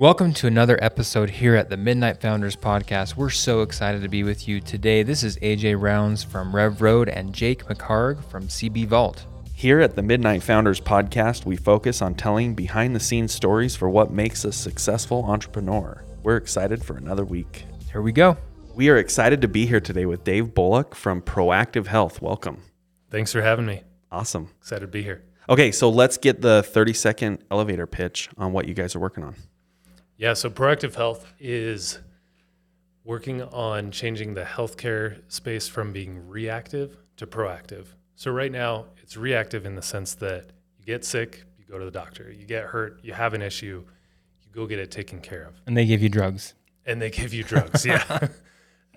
Welcome to another episode here at the Midnight Founders Podcast. We're so excited to be with you today. This is AJ Rounds from Rev Road and Jake McHarg from CB Vault. Here at the Midnight Founders Podcast, we focus on telling behind the scenes stories for what makes a successful entrepreneur. We're excited for another week. Here we go. We are excited to be here today with Dave Bullock from Proactive Health. Welcome. Thanks for having me. Awesome. Excited to be here. Okay, so let's get the 30 second elevator pitch on what you guys are working on. Yeah, so Proactive Health is working on changing the healthcare space from being reactive to proactive. So right now, it's reactive in the sense that you get sick, you go to the doctor. You get hurt, you have an issue, you go get it taken care of. And they give you drugs. And they give you drugs, yeah.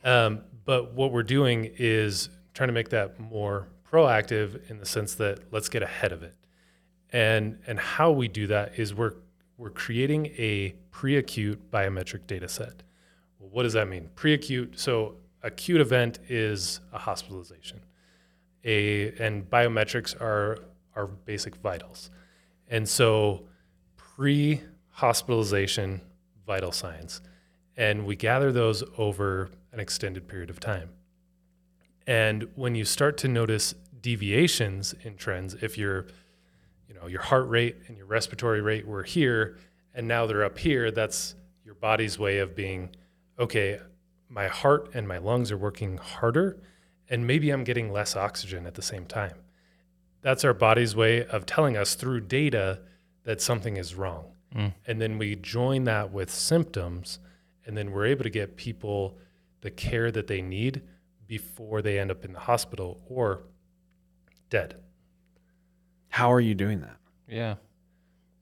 Um, but what we're doing is trying to make that more proactive in the sense that let's get ahead of it. And and how we do that is we're we're creating a pre-acute biometric data set. Well, what does that mean? Pre-acute, so acute event is a hospitalization. A and biometrics are are basic vitals. And so pre-hospitalization vital signs. And we gather those over an extended period of time. And when you start to notice deviations in trends, if your you know, your heart rate and your respiratory rate were here and now they're up here, that's your body's way of being okay, my heart and my lungs are working harder and maybe I'm getting less oxygen at the same time. That's our body's way of telling us through data that something is wrong. Mm. And then we join that with symptoms and then we're able to get people the care that they need before they end up in the hospital or dead. How are you doing that? Yeah.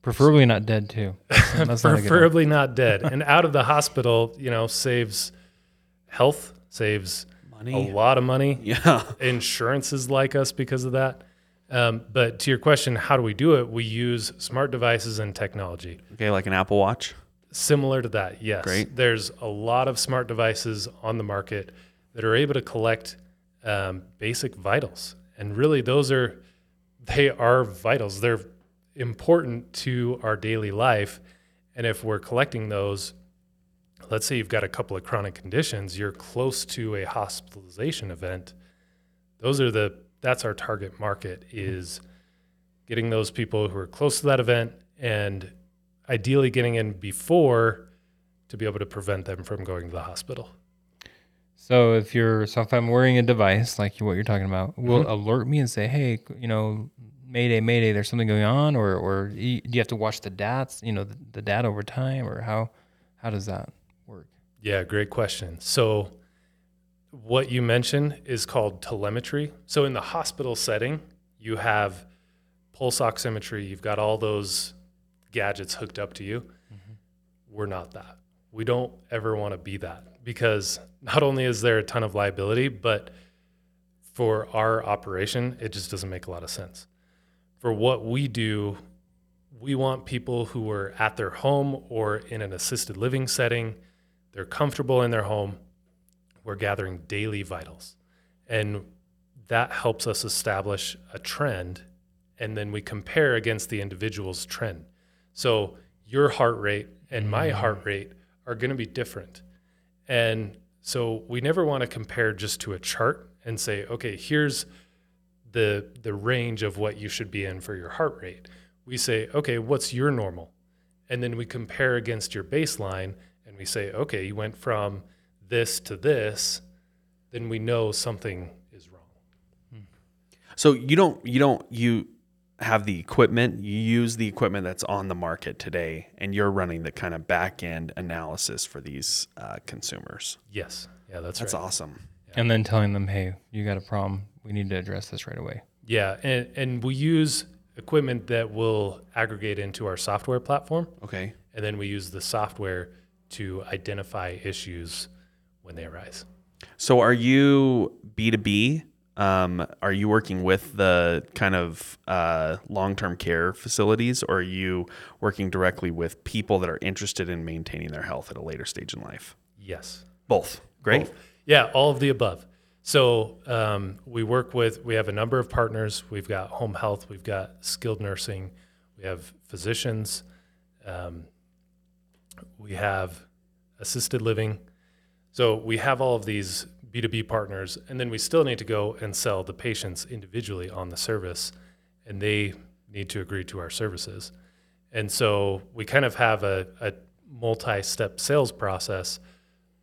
Preferably not dead too. That's Preferably not, not dead. and out of the hospital, you know, saves health, saves money. a lot of money. Yeah. Insurances like us because of that. Um, but to your question, how do we do it? We use smart devices and technology. Okay, like an Apple Watch? Similar to that, yes. Great. There's a lot of smart devices on the market that are able to collect um, basic vitals. And really, those are, they are vitals. They're important to our daily life. And if we're collecting those, let's say you've got a couple of chronic conditions, you're close to a hospitalization event. Those are the, that's our target market is getting those people who are close to that event and ideally getting in before to be able to prevent them from going to the hospital. So if you're so if I'm wearing a device like what you're talking about, will mm-hmm. alert me and say, "Hey, you know, Mayday, Mayday, there's something going on," or or do you have to watch the data, you know, the, the data over time, or how how does that work? Yeah, great question. So what you mentioned is called telemetry. So in the hospital setting, you have pulse oximetry, you've got all those gadgets hooked up to you. Mm-hmm. We're not that. We don't ever want to be that because not only is there a ton of liability, but for our operation, it just doesn't make a lot of sense. For what we do, we want people who are at their home or in an assisted living setting, they're comfortable in their home. We're gathering daily vitals. And that helps us establish a trend. And then we compare against the individual's trend. So your heart rate and my mm. heart rate are going to be different. And so we never want to compare just to a chart and say, okay, here's the the range of what you should be in for your heart rate. We say, okay, what's your normal? And then we compare against your baseline and we say, okay, you went from this to this, then we know something is wrong. Hmm. So you don't you don't you have the equipment, you use the equipment that's on the market today, and you're running the kind of back end analysis for these uh, consumers. Yes. Yeah, that's That's right. awesome. Yeah. And then telling them, hey, you got a problem. We need to address this right away. Yeah. And, and we use equipment that will aggregate into our software platform. Okay. And then we use the software to identify issues when they arise. So are you B2B um, are you working with the kind of uh, long term care facilities, or are you working directly with people that are interested in maintaining their health at a later stage in life? Yes. Both. Great. Both. Yeah, all of the above. So um, we work with, we have a number of partners. We've got home health, we've got skilled nursing, we have physicians, um, we have assisted living. So we have all of these B2B partners, and then we still need to go and sell the patients individually on the service, and they need to agree to our services. And so we kind of have a, a multi step sales process,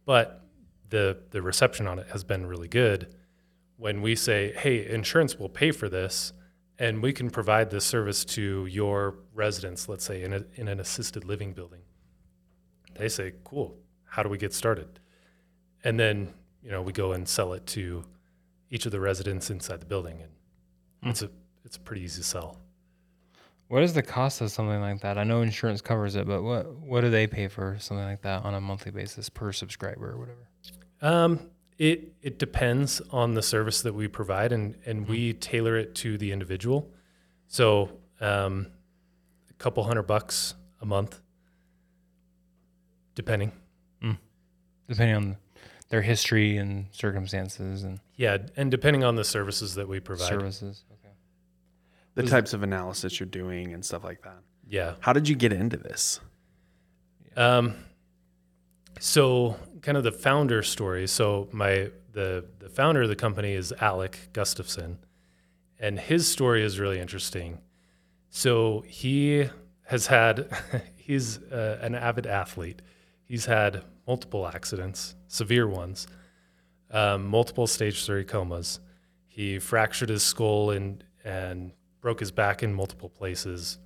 but the, the reception on it has been really good. When we say, hey, insurance will pay for this, and we can provide this service to your residents, let's say in, a, in an assisted living building, they say, cool, how do we get started? And then, you know, we go and sell it to each of the residents inside the building. And it's a, it's a pretty easy sell. What is the cost of something like that? I know insurance covers it, but what what do they pay for something like that on a monthly basis per subscriber or whatever? Um, it it depends on the service that we provide, and and we tailor it to the individual. So, um, a couple hundred bucks a month, depending. Depending on their history and circumstances and Yeah, and depending on the services that we provide. services. Okay. The Was- types of analysis you're doing and stuff like that. Yeah. How did you get into this? Um, so kind of the founder story. So my the the founder of the company is Alec Gustafson, and his story is really interesting. So he has had he's uh, an avid athlete. He's had multiple accidents, severe ones, um, multiple stage three comas. He fractured his skull and and broke his back in multiple places.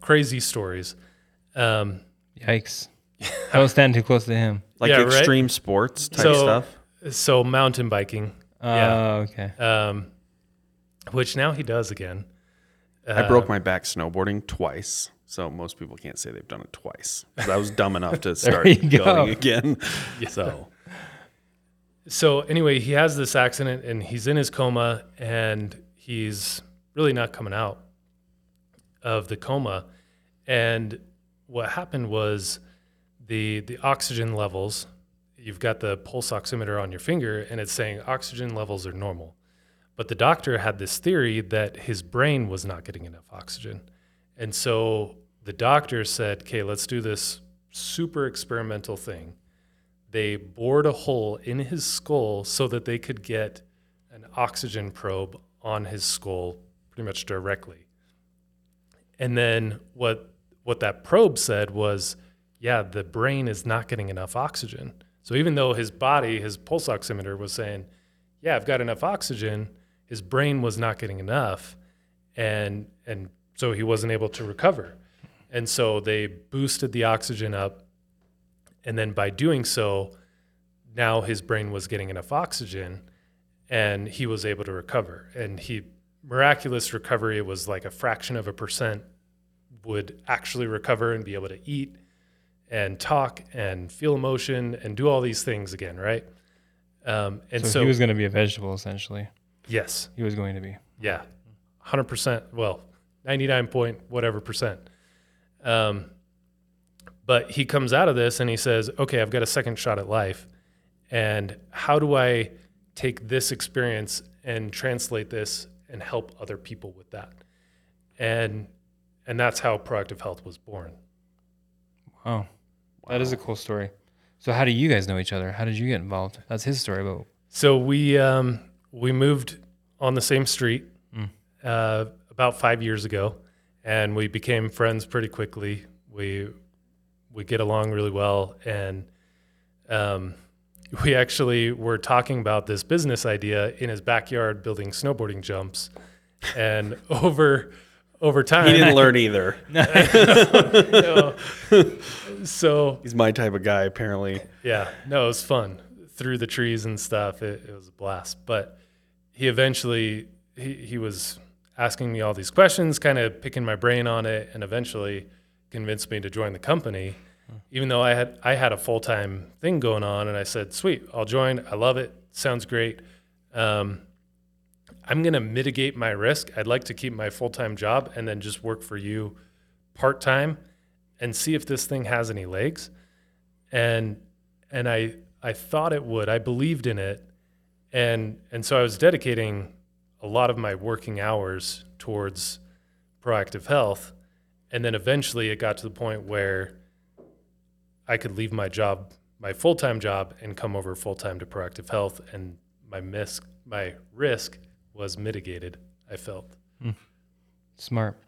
Crazy stories. Um, Yikes. I was standing too close to him. Like Yeah, right? extreme sports type So- stuff? so mountain biking, Oh, Yeah. okay. um, which now he does again. I broke Uh, my back snowboarding twice. So most people can't say they've done it twice. I was dumb enough to start go. going again. So So anyway, he has this accident and he's in his coma and he's really not coming out of the coma. And what happened was the the oxygen levels. You've got the pulse oximeter on your finger and it's saying oxygen levels are normal. But the doctor had this theory that his brain was not getting enough oxygen. And so the doctor said, okay, let's do this super experimental thing. They bored a hole in his skull so that they could get an oxygen probe on his skull pretty much directly. And then what what that probe said was, yeah, the brain is not getting enough oxygen. So even though his body, his pulse oximeter was saying, yeah, I've got enough oxygen, his brain was not getting enough and and so he wasn't able to recover. And so they boosted the oxygen up and then by doing so, now his brain was getting enough oxygen and he was able to recover. And he miraculous recovery it was like a fraction of a percent would actually recover and be able to eat and talk and feel emotion and do all these things again, right? Um, and So, so, he was going to be a vegetable essentially. yes, He was going to be. yeah, hundred percent. Well, ninety nine point whatever percent. Um, but he comes out of this and he says, "Okay, I've got a second shot at life, and how do I take this experience and translate this and help other people with that?" And and that's how proactive health was born. Wow. That is a cool story. So how do you guys know each other? How did you get involved? That's his story, but So we um, we moved on the same street Mm. uh, about five years ago, and we became friends pretty quickly. We we get along really well, and um, we actually were talking about this business idea in his backyard, building snowboarding jumps, and over over time, he didn't learn either. No. so He's my type of guy, apparently. Yeah, no, it was fun through the trees and stuff. It, it was a blast. But he eventually he, he was asking me all these questions, kind of picking my brain on it, and eventually convinced me to join the company. Even though I had I had a full time thing going on, and I said, "Sweet, I'll join. I love it. Sounds great." Um, I'm going to mitigate my risk. I'd like to keep my full time job and then just work for you part time and see if this thing has any legs. And and I I thought it would. I believed in it, and and so I was dedicating a lot of my working hours towards proactive health, and then eventually it got to the point where I could leave my job, my full time job, and come over full time to Proactive Health, and my miss, my risk was mitigated. I felt. Hmm. Smart.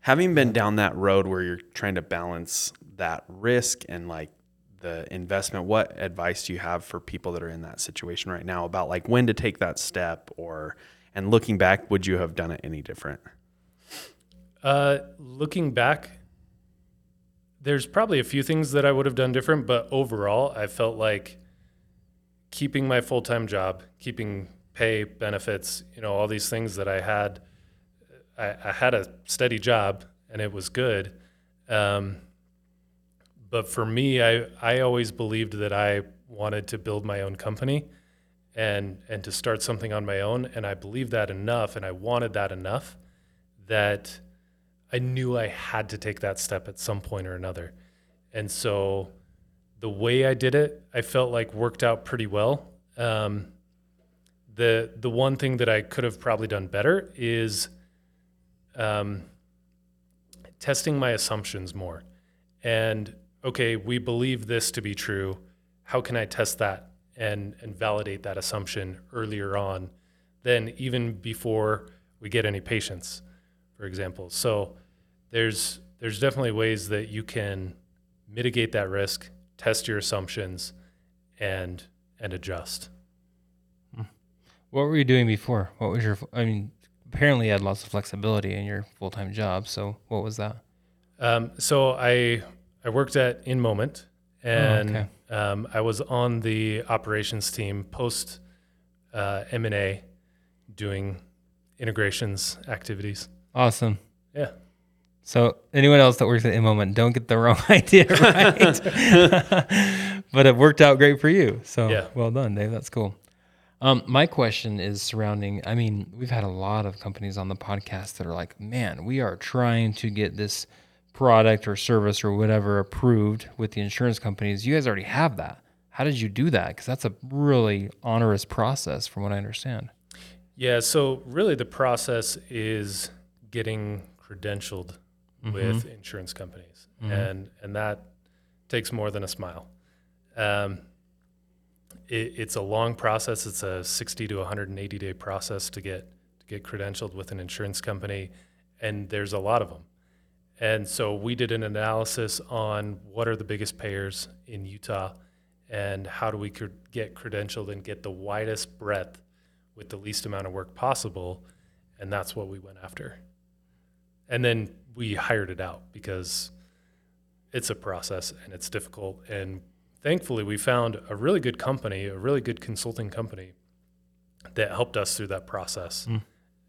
Having been down that road where you're trying to balance that risk and like the investment, what advice do you have for people that are in that situation right now about like when to take that step or and looking back, would you have done it any different? Uh, looking back, there's probably a few things that I would have done different, but overall, I felt like keeping my full time job, keeping pay, benefits, you know, all these things that I had. I, I had a steady job and it was good. Um, but for me, I, I always believed that I wanted to build my own company and, and to start something on my own. And I believed that enough and I wanted that enough that I knew I had to take that step at some point or another. And so the way I did it, I felt like worked out pretty well. Um, the the one thing that I could have probably done better is um, testing my assumptions more. And okay, we believe this to be true. How can I test that and and validate that assumption earlier on than even before we get any patients, for example? So there's there's definitely ways that you can mitigate that risk, test your assumptions, and and adjust. What were you doing before? What was your? I mean, apparently you had lots of flexibility in your full time job. So what was that? Um, so I I worked at InMoment, and okay. Um, I was on the operations team post uh, M and A, doing integrations activities. Awesome. Yeah. So anyone else that works at Moment, don't get the wrong idea right. but it worked out great for you. So Yeah. well done, Dave. That's cool. Um, my question is surrounding. I mean, we've had a lot of companies on the podcast that are like, "Man, we are trying to get this product or service or whatever approved with the insurance companies." You guys already have that. How did you do that? Because that's a really onerous process, from what I understand. Yeah. So really, the process is getting credentialed with insurance companies, and and that takes more than a smile. Um, it, it's a long process. It's a 60 to 180 day process to get to get credentialed with an insurance company, and there's a lot of them. And so we did an analysis on what are the biggest payers in Utah, and how do we get credentialed and get the widest breadth with the least amount of work possible, and that's what we went after. And then we hired it out because it's a process and it's difficult. And thankfully, we found a really good company, a really good consulting company that helped us through that process. Mm.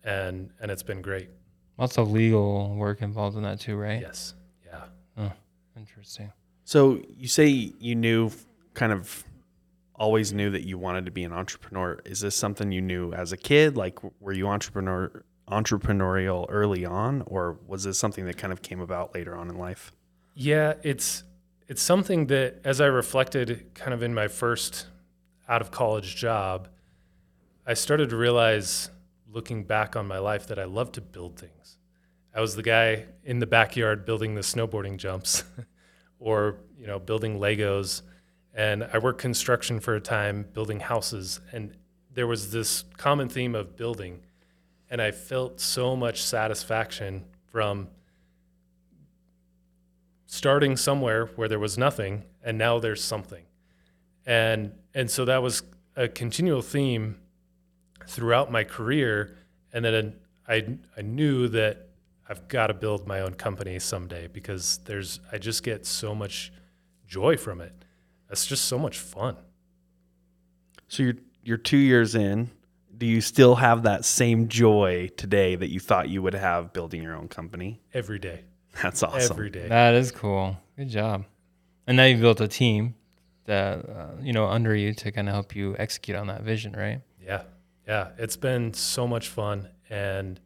And and it's been great. Lots of legal work involved in that too, right? Yes. Yeah. Oh, interesting. So you say you knew kind of always knew that you wanted to be an entrepreneur. Is this something you knew as a kid? Like were you entrepreneur entrepreneurial early on or was this something that kind of came about later on in life? Yeah, it's it's something that as I reflected kind of in my first out of college job, I started to realize looking back on my life that I love to build things. I was the guy in the backyard building the snowboarding jumps or, you know, building Legos. And I worked construction for a time building houses. And there was this common theme of building. And I felt so much satisfaction from starting somewhere where there was nothing and now there's something. And and so that was a continual theme throughout my career and then i i knew that i've got to build my own company someday because there's i just get so much joy from it that's just so much fun So you're you're 2 years in. Do you still have that same joy today that you thought you would have building your own company? every day That's awesome. every day That is cool. Good job. And now you've built a team that uh, you know under you to kind of help you execute on that vision, right? Yeah. Yeah. It's been so much fun. And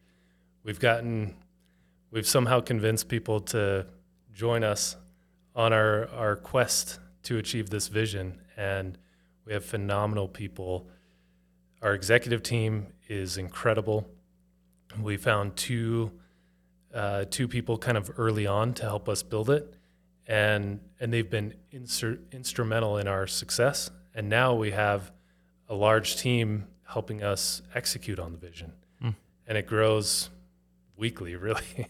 we've gotten, we've somehow convinced people to join us on our, our quest to achieve this vision. And we have phenomenal people. Our executive team is incredible. We found two, uh, two people kind of early on to help us build it. and and they've been insur- instrumental in our success. And now we have a large team helping us execute on the vision, and it grows weekly. Really,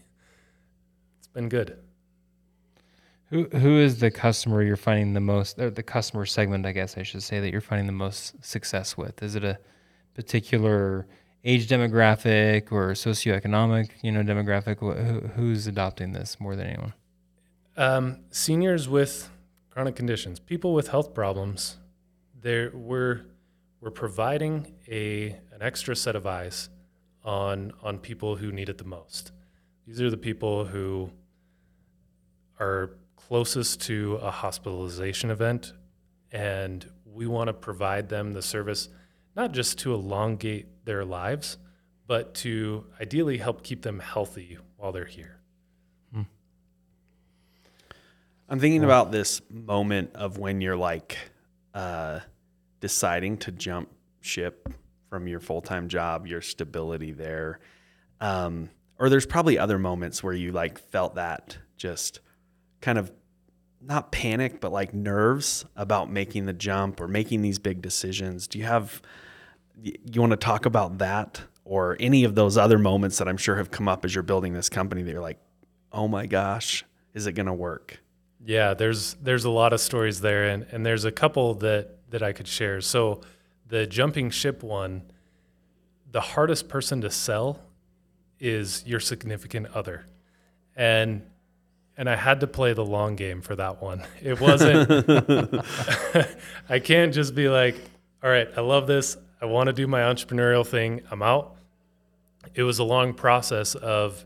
it's been good. Who who is the customer you're finding the most, or the customer segment, I guess I should say, that you're finding the most success with? Is it a particular age demographic or socioeconomic, you know, demographic? Who, who's adopting this more than anyone? Um, seniors with chronic conditions, people with health problems, there we're we're providing a an extra set of eyes on on people who need it the most. These are the people who are closest to a hospitalization event, and we want to provide them the service not just to elongate their lives, but to ideally help keep them healthy while they're here. I'm thinking about this moment of when you're like uh, deciding to jump ship from your full time job, your stability there. Um, or there's probably other moments where you like felt that just kind of not panic, but like nerves about making the jump or making these big decisions. Do you have, you want to talk about that or any of those other moments that I'm sure have come up as you're building this company that you're like, oh my gosh, is it going to work? Yeah, there's there's a lot of stories there, and, and there's a couple that that I could share. So, the jumping ship one, the hardest person to sell is your significant other, and and I had to play the long game for that one. It wasn't. I can't just be like, all right, I love this. I want to do my entrepreneurial thing. I'm out. It was a long process of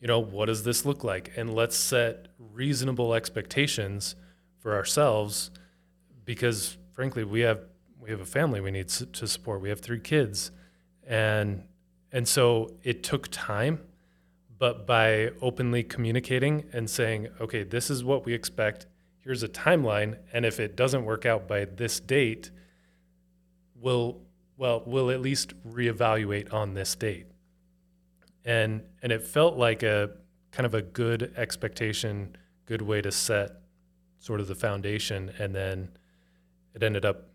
you know, what does this look like? And let's set reasonable expectations for ourselves because frankly, we have we have a family we need to support. We have three kids. And and so it took time, but by openly communicating and saying, "Okay, this is what we expect. Here's a timeline, and if it doesn't work out by this date, we'll well, we'll at least reevaluate on this date." and and it felt like a kind of a good expectation, good way to set sort of the foundation, and then it ended up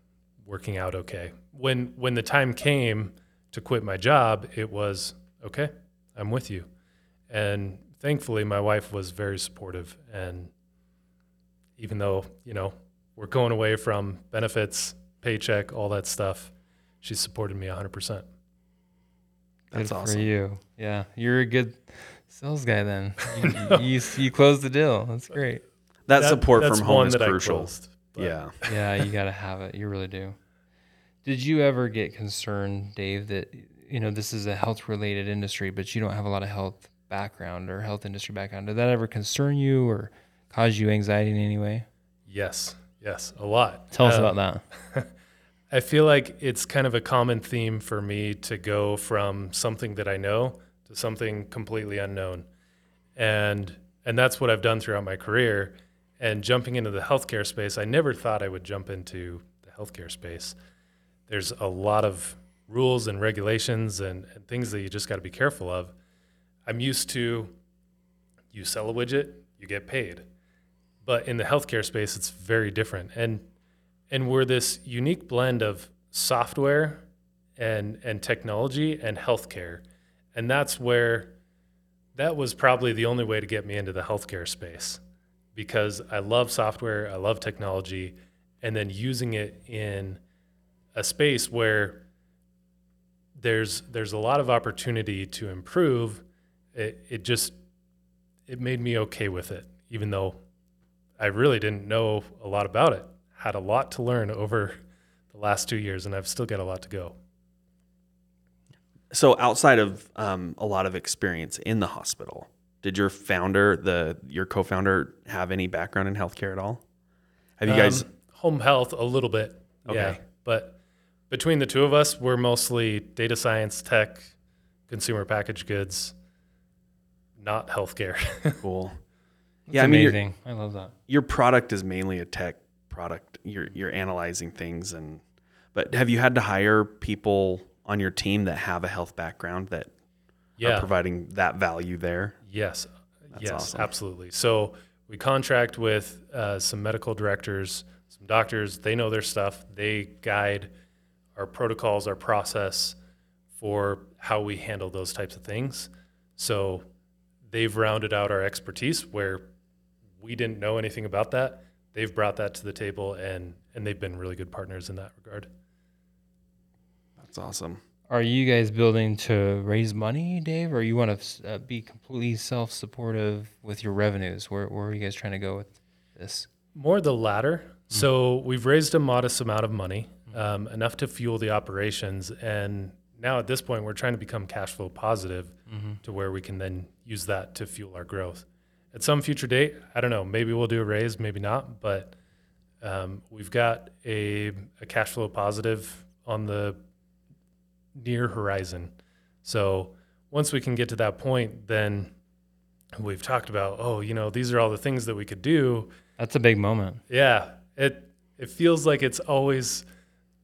working out okay. When when the time came to quit my job, it was okay. I'm with you, and thankfully my wife was very supportive. And even though you know we're going away from benefits, paycheck, all that stuff, she supported me 100 percent. That's Good awesome. for you. Yeah, you're a good sales guy then. You, you, you closed the deal. That's great. That, support that's from home is that I crucial. Closed, but- Yeah. Yeah, you got to have it. You really do. Did you ever get concerned, Dave, that you know this is a health related industry, but you don't have a lot of health background or health industry background? Did that ever concern you or cause you anxiety in any way? Yes, yes, a lot. Tell us about um, that. I feel like it's kind of a common theme for me to go from something that I know to something completely unknown. And and that's what I've done throughout my career. And jumping into the healthcare space, I never thought I would jump into the healthcare space. There's a lot of rules and regulations and, and things that you just got to be careful of. I'm used to you sell a widget, you get paid. But in the healthcare space, it's very different. And and we're this unique blend of software and and technology and healthcare and that's where that was probably the only way to get me into the healthcare space because I love software, I love technology, and then using it in a space where there's there's a lot of opportunity to improve. It, it just it made me okay with it, even though I really didn't know a lot about it. Had a lot to learn over the last two years, and I've still got a lot to go. So outside of um, a lot of experience in the hospital, did your founder, the your co-founder, have any background in healthcare at all? Have you guys? Um, home health a little bit? Yeah, but between the two of us, we're mostly data science, tech, consumer packaged goods, not healthcare. Cool. That's yeah, I mean, amazing. I love that. your product is mainly a tech product. You're you're analyzing things, and but have you had to hire people on your team that have a health background that are providing that value there? Yes. That's yes, awesome. absolutely. So we contract with uh, some medical directors, some doctors. They know their stuff. They guide our protocols, our process for how we handle those types of things. So they've rounded out our expertise where we didn't know anything about that. They've brought that to the table, and and they've been really good partners in that regard. That's awesome. Are you guys building to raise money, Dave, or you want to uh, be completely self-supportive with your revenues? Where, where are you guys trying to go with this? More the latter. So we've raised a modest amount of money, um, enough to fuel the operations, and now at this point we're trying to become cash flow positive to where we can then use that to fuel our growth. At some future date, I don't know, maybe we'll do a raise, maybe not, but um, we've got a, a cash flow positive on the near horizon. So once we can get to that point, then we've talked about, oh, you know, these are all the things that we could do. That's a big moment. Yeah, it it feels like it's always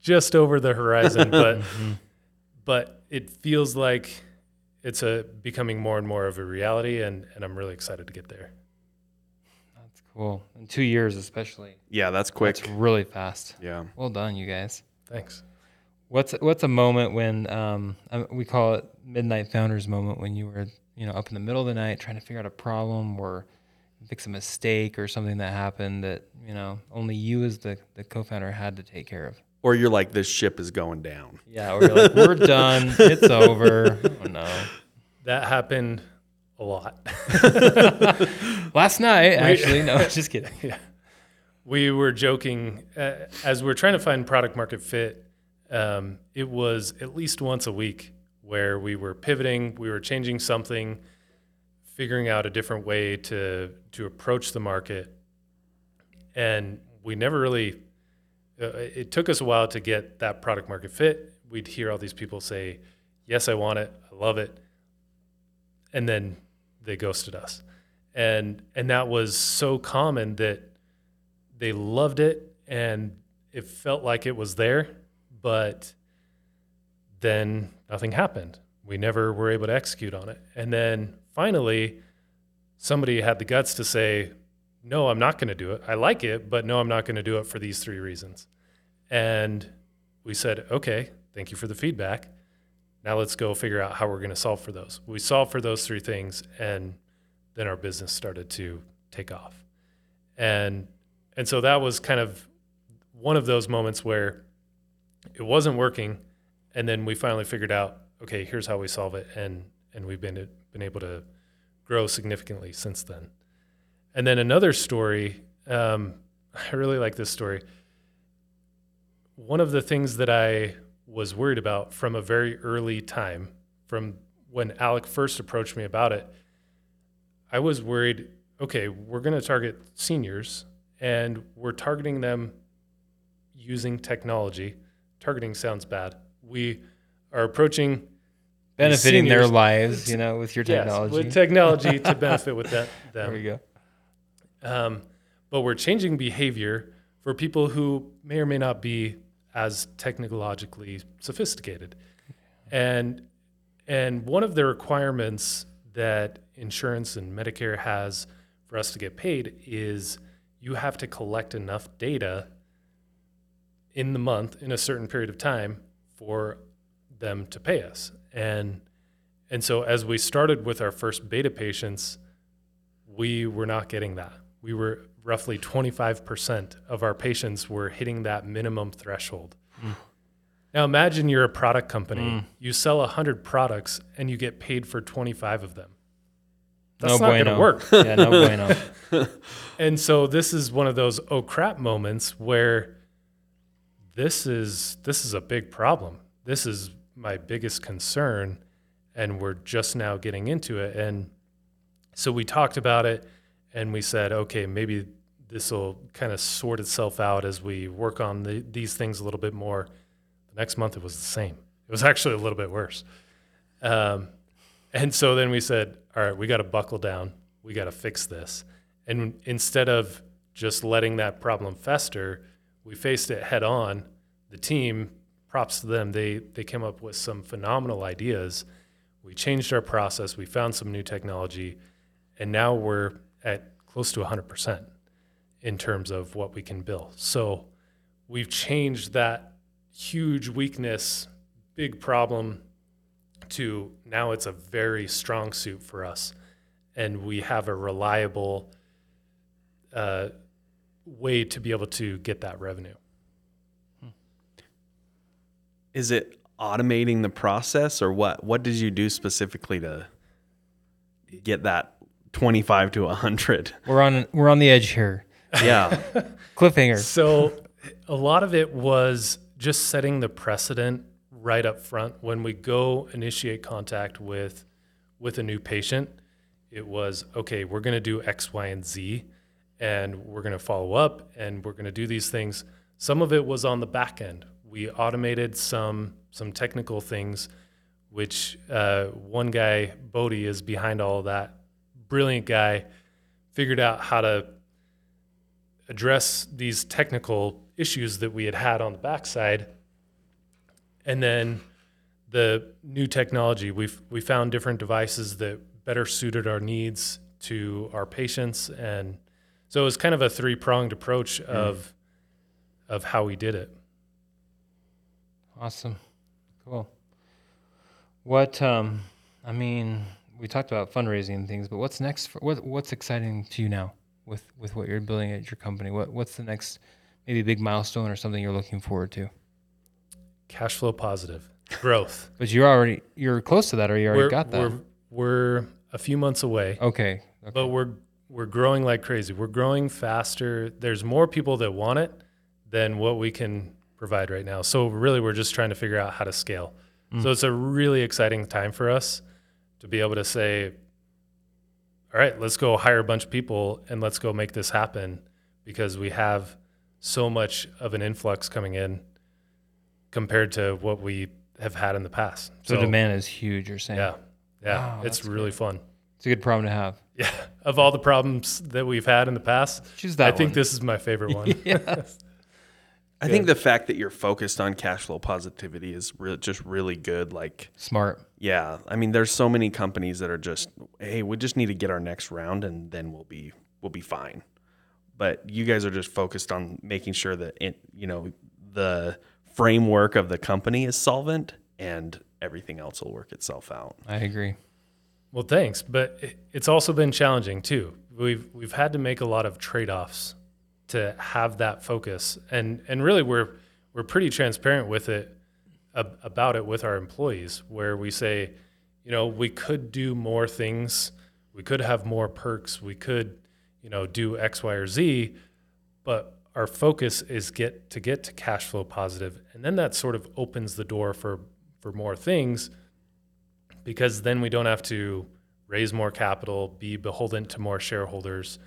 just over the horizon, but mm-hmm. but it feels like it's a becoming more and more of a reality, and and I'm really excited to get there. That's cool. In two years, especially. Yeah, that's quick. That's really fast. yeah. Well done, you guys. Thanks. What's what's a moment when um, uh, we call it midnight founders moment when you were you know up in the middle of the night trying to figure out a problem or fix a mistake or something that happened that you know only you as the, the co-founder had to take care of. Or you're like, this ship is going down. Yeah, or you're like we're done, it's over. Oh no. That happened a lot. Last night, actually, no, just kidding. yeah. We were joking uh, as we're trying to find product market fit. Um, it was at least once a week where we were pivoting, we were changing something, figuring out a different way to to approach the market, and we never really. Uh, it took us a while to get that product market fit. We'd hear all these people say, "Yes, I want it. I love it," and then they ghosted us, and and that was so common that they loved it and it felt like it was there, but then nothing happened. We never were able to execute on it. And then finally, somebody had the guts to say, No, I'm not going to do it. I like it, but no, I'm not going to do it for these three reasons. And we said, Okay, thank you for the feedback. Now let's go figure out how we're going to solve for those. We solved for those three things, and then our business started to take off. And and so that was kind of one of those moments where it wasn't working, and then we finally figured out, okay, here's how we solve it, and and we've been been able to grow significantly since then. And then another story, um, I really like this story. One of the things that I was worried about from a very early time, from when Alec first approached me about it, I was worried. Okay, we're going to target seniors and we're targeting them using technology. Targeting sounds bad. We are approaching Benefiting their lives, you know, with your yes, technology. with technology to benefit with that, Them. there we go. Um, but we're changing behavior for people who may or may not be as technologically sophisticated. And and one of the requirements that insurance and Medicare has for us to get paid is you have to collect enough data in the month in a certain period of time for them to pay us. And and so as we started with our first beta patients, we were not getting that. We were roughly 25% of our patients were hitting that minimum threshold. Mm. Now imagine you're a product company. Mm. You sell 100 products and you get paid for 25 of them. That's no not going to work. yeah, no bueno. And so this is one of those oh crap moments where this is this is a big problem. This is my biggest concern and we're just now getting into it and so we talked about it and we said okay, maybe this will kind of sort itself out as we work on the, these things a little bit more. The next month it was the same. It was actually a little bit worse. Um, and so then we said, all right, we got to buckle down. We got to fix this. And instead of just letting that problem fester, we faced it head on. The team, props to them, they, they came up with some phenomenal ideas. We changed our process, we found some new technology, and now we're at close to 100% in terms of what we can bill. So we've changed that huge weakness, big problem to now it's a very strong suit for us. And we have a reliable uh, way to be able to get that revenue. Hmm. Is it automating the process or what? What did you do specifically to get that 25 to 100? We're on we're on the edge here. Yeah. Cliffhanger. So a lot of it was just setting the precedent right up front when we go initiate contact with with a new patient. It was okay, we're going to do X, Y, and Z and we're going to follow up and we're going to do these things. Some of it was on the back end. We automated some some technical things, which uh, one guy, Bodie, is behind all of that. Brilliant guy, figured out how to address these technical issues that we had had on the backside. And then the new technology, we we found different devices that better suited our needs to our patients, and so it was kind of a three pronged approach of of how we did it. Awesome. Cool. What um I mean, we talked about fundraising and things, but what's next for what what's exciting to you now with with what you're building at your company? What what's the next maybe big milestone or something you're looking forward to? Cash flow positive growth. But you're already you're close to that or you already we're, got that. We're, we're a few months away, okay. okay. but we're we're growing like crazy. We're growing faster. There's more people that want it than what we can provide right now. So really, we're just trying to figure out how to scale. Mm. So it's a really exciting time for us to be able to say, all right, let's go hire a bunch of people and let's go make this happen because we have so much of an influx coming in compared to what we have had in the past. so, demand is huge, you're saying. Yeah. Yeah. Wow, it's really fun. It's a good problem to have. Yeah. Of all the problems that we've had in the past, Choose that I think one. this is my favorite one. I think the fact that you're focused on cash flow positivity is re- just really good. Like, Smart. yeah, I mean, there's so many companies that are just, hey, we just need to get our next round and then we'll be we'll be fine. But you guys are just focused on making sure that it, you know, the framework of the company is solvent and everything else will work itself out. I agree. Well, thanks, but it's also been challenging too. We've we've had to make a lot of trade-offs to have that focus, and and really we're we're pretty transparent with it ab- about it with our employees, where we say, you know, we could do more things, we could have more perks, we could, you know, do X, Y, or Z, but our focus is get to get to cash flow positive, and then that sort of opens the door for for more things because then we don't have to raise more capital, be beholden to more shareholders,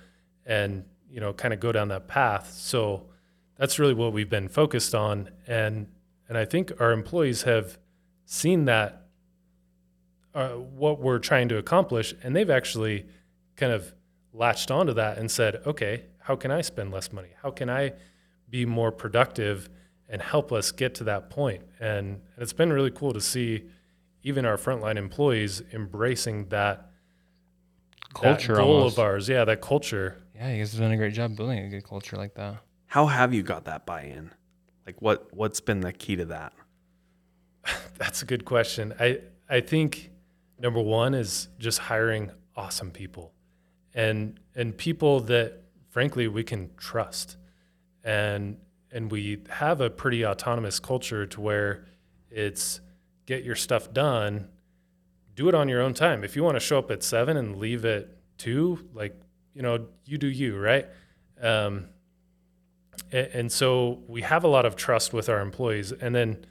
and you know, kind of go down that path. So that's really what we've been focused on, and and I think our employees have seen that uh, what we're trying to accomplish, and they've actually kind of latched onto that and said, okay, how can I spend less money? How can I be more productive and help us get to that point? And, and it's been really cool to see even our frontline employees embracing that Culture that goal almost. of ours. Yeah, that culture. Yeah, you guys have done a great job building a good culture like that. How have you got that buy-in? Like what what's been the key to that? That's a good question. I I think number one is just hiring awesome people, and and people that frankly we can trust, and and we have a pretty autonomous culture to where it's get your stuff done, do it on your own time. If you want to show up at seven and leave at two, like you know, you do you, right? Um, a- and so we have a lot of trust with our employees, and then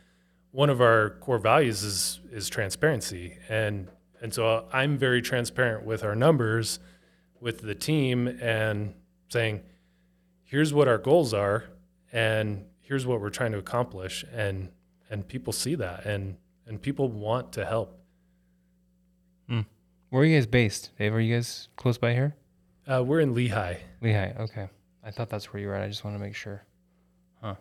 one of our core values is is transparency and and so I'm very transparent with our numbers with the team and saying here's what our goals are and here's what we're trying to accomplish and and people see that and and people want to help Where are you guys based? Dave, are you guys close by here? uh, we're in Lehi Lehi. Okay. I thought that's where you were at. I just want to make sure. Huh.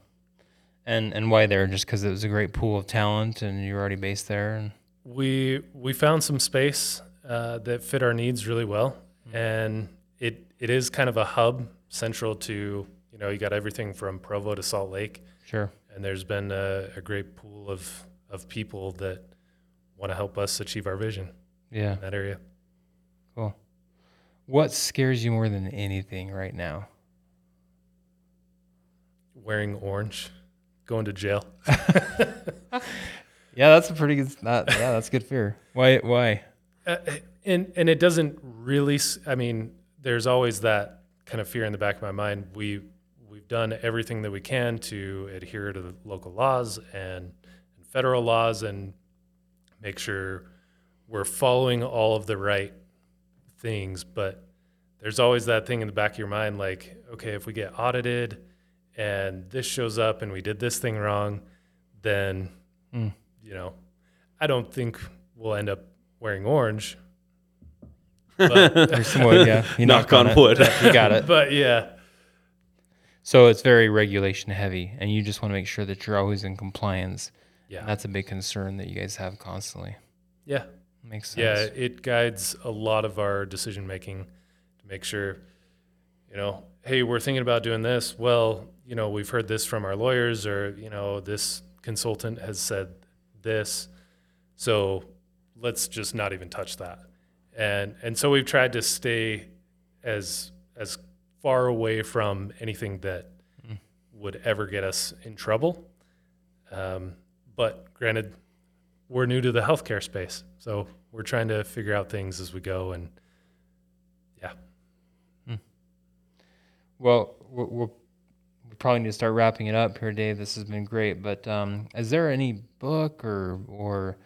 And and why there? Just because it was a great pool of talent and you're already based there. And we we found some space uh, that fit our needs really well, and it it is kind of a hub central to you know you got everything from Provo to Salt Lake, Sure. and there's been a, a great pool of of people that want to help us achieve our vision Yeah. in that area. Cool. What scares you more than anything right now? Wearing orange, going to jail. Yeah, that's a pretty good. That, yeah, that's good fear. Why? Why? Uh, and and it doesn't really. I mean, there's always that kind of fear in the back of my mind. We we've done everything that we can to adhere to the local laws and federal laws and make sure we're following all of the right things. But there's always that thing in the back of your mind, like, okay, if we get audited and this shows up and we did this thing wrong, then Mm. you know, I don't think we'll end up wearing orange. But, There's some wood. Yeah. You Knock knocked on it. wood. Yeah, you got it. but yeah, So it's very regulation heavy, and you just want to make sure that you're always in compliance. Yeah, That's a big concern that you guys have constantly. yeah, Makes sense. yeah. It guides a lot of our decision making to make sure, you know, hey, we're thinking about doing this. Well, you know, we've heard this from our lawyers, or you know, this consultant has said this, so let's just not even touch that. And and so we've tried to stay as as far away from anything that would ever get us in trouble. Um, but granted, we're new to the healthcare space, so we're trying to figure out things as we go. And yeah, Well, we'll, we'll we probably need to start wrapping it up here, Dave. This has been great, but um, is there any book or or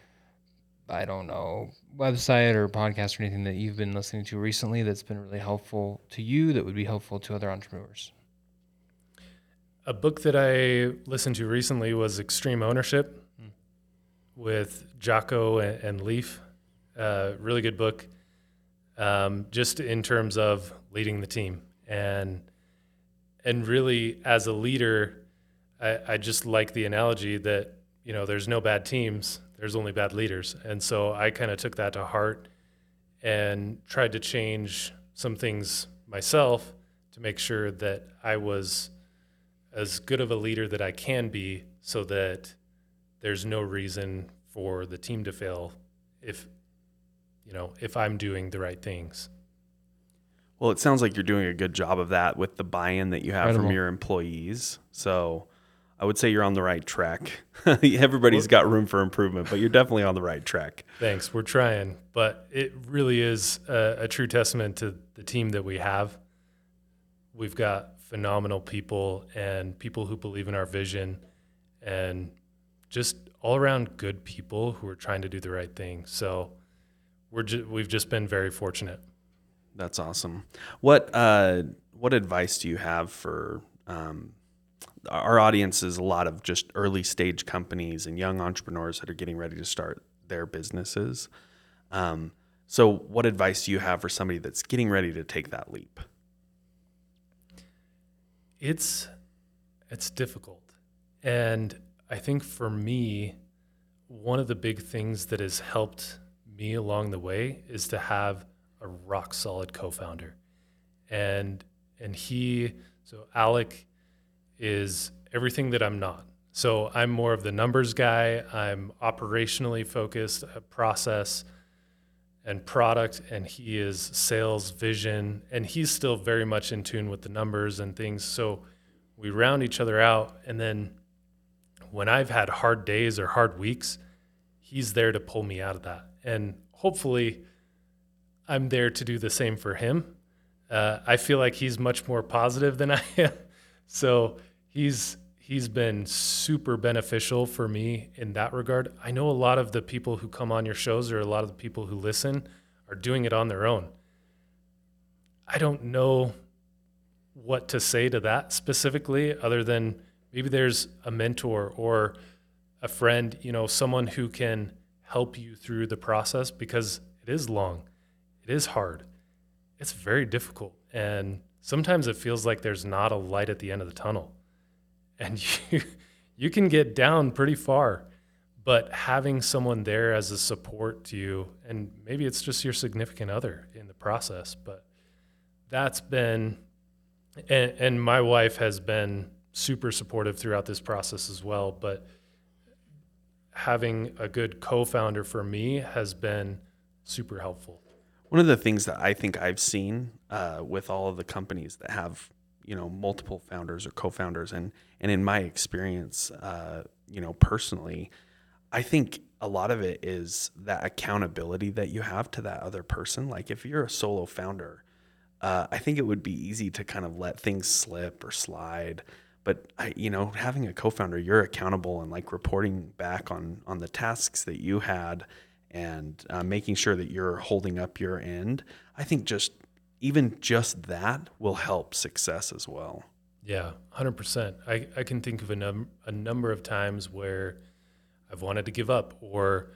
I don't know website or podcast or anything that you've been listening to recently that's been really helpful to you that would be helpful to other entrepreneurs? a book that I listened to recently was Extreme Ownership with Jocko and, and Leif. Uh, really good book, um, just in terms of leading the team and and really as a leader, I, I just like the analogy that you know there's no bad teams, there's only bad leaders, and so I kind of took that to heart and tried to change some things myself to make sure that I was as good of a leader that I can be so that there's no reason for the team to fail if you know if I'm doing the right things. Well, it sounds like you're doing a good job of that with the buy-in that you have from your employees. So, I would say you're on the right track. Everybody's got room for improvement, but you're definitely on the right track. Thanks, we're trying, but it really is a, a true testament to the team that we have. We've got phenomenal people and people who believe in our vision and just all around good people who are trying to do the right thing. So we're ju- we've just been very fortunate. That's awesome. What uh, what advice do you have for um, our audience? Is a lot of just early stage companies and young entrepreneurs that are getting ready to start their businesses. Um, so, what advice do you have for somebody that's getting ready to take that leap? It's it's difficult. And I think for me, one of the big things that has helped me along the way is to have a rock solid co-founder. And and he so Alec is everything that I'm not. So I'm more of the numbers guy. I'm operationally focused, uh, process and product, and he is sales, vision, and he's still very much in tune with the numbers and things. So we round each other out. And then when I've had hard days or hard weeks, he's there to pull me out of that. And hopefully, I'm there to do the same for him. Uh, I feel like he's much more positive than I am. So he's he's been super beneficial for me in that regard. I know a lot of the people who come on your shows or a lot of the people who listen are doing it on their own. I don't know what to say to that specifically other than maybe there's a mentor or a friend, you know, someone who can help you through the process because it is long. It is hard. It's very difficult and sometimes it feels like there's not a light at the end of the tunnel and you you can get down pretty far but having someone there as a support to you and maybe it's just your significant other in the process but that's been, and, and my wife has been super supportive throughout this process as well. But having a good co-founder for me has been super helpful. One of the things that I think I've seen uh, with all of the companies that have you know multiple founders or co-founders, and and in my experience, uh, you know personally, I think a lot of it is that accountability that you have to that other person. Like if you're a solo founder, uh, I think it would be easy to kind of let things slip or slide. But I, you know, having a co-founder, you're accountable and like reporting back on on the tasks that you had and uh, making sure that you're holding up your end. I think just even just that will help success as well. Yeah, 100%. I, I can think of a, num- a number of times where I've wanted to give up or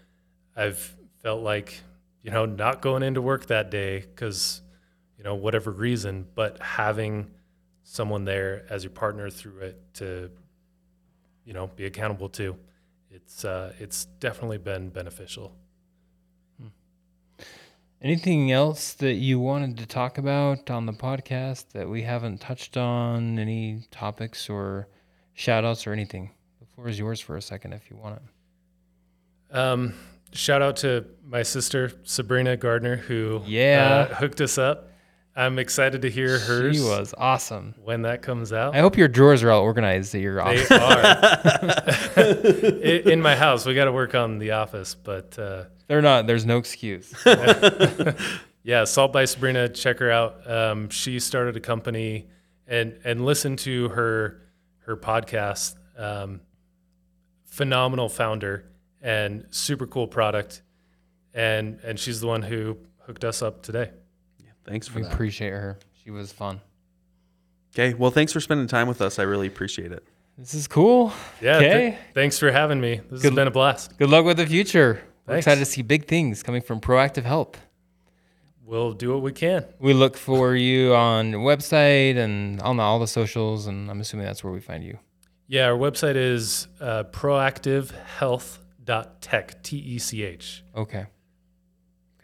I've felt like, you know, not going into work that day because, you know, whatever reason, but having someone there as your partner through it to, you know, be accountable to, it's, uh, it's definitely been beneficial. Anything else that you wanted to talk about on the podcast that we haven't touched on? Any topics or shout outs or anything? The floor is yours for a second if you want it. Um, shout out to my sister Sabrina Gardner who Yeah. uh, hooked us up. I'm excited to hear hers She was awesome. when that comes out. I hope your drawers are all organized that you're They are in my house. We got to work on the office, but uh, They're not. There's no excuse. yeah, Salt by Sabrina, check her out. Um, she started a company and and listen to her her podcast. Um, phenomenal founder and super cool product, and and she's the one who hooked us up today. Thanks for we that. appreciate her. She was fun. Okay, well, thanks for spending time with us. I really appreciate it. This is cool. Yeah. th- Okay. thanks for having me. This Good- has been a blast. Good luck with the future. We're excited to see big things coming from Proactive Health. We'll do what we can. We look for you on the website and on all the socials, and I'm assuming that's where we find you. Yeah, our website is uh, proactivehealth.tech, T E C H. Okay.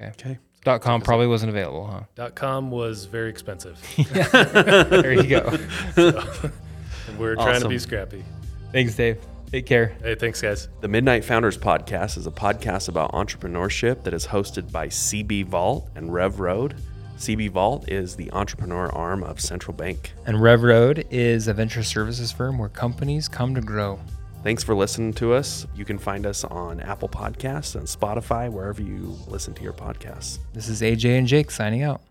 Okay. Okay. Dot com probably wasn't available, huh? Dot com was very expensive. There you go. And we're trying to be scrappy. Thanks, Dave. Take care. Hey, thanks, guys. The Midnight Founders Podcast is a podcast about entrepreneurship that is hosted by CB Vault and RevRoad. CB Vault is the entrepreneur arm of Central Bank. And RevRoad is a venture services firm where companies come to grow. Thanks for listening to us. You can find us on Apple Podcasts and Spotify, wherever you listen to your podcasts. This is AJ and Jake signing out.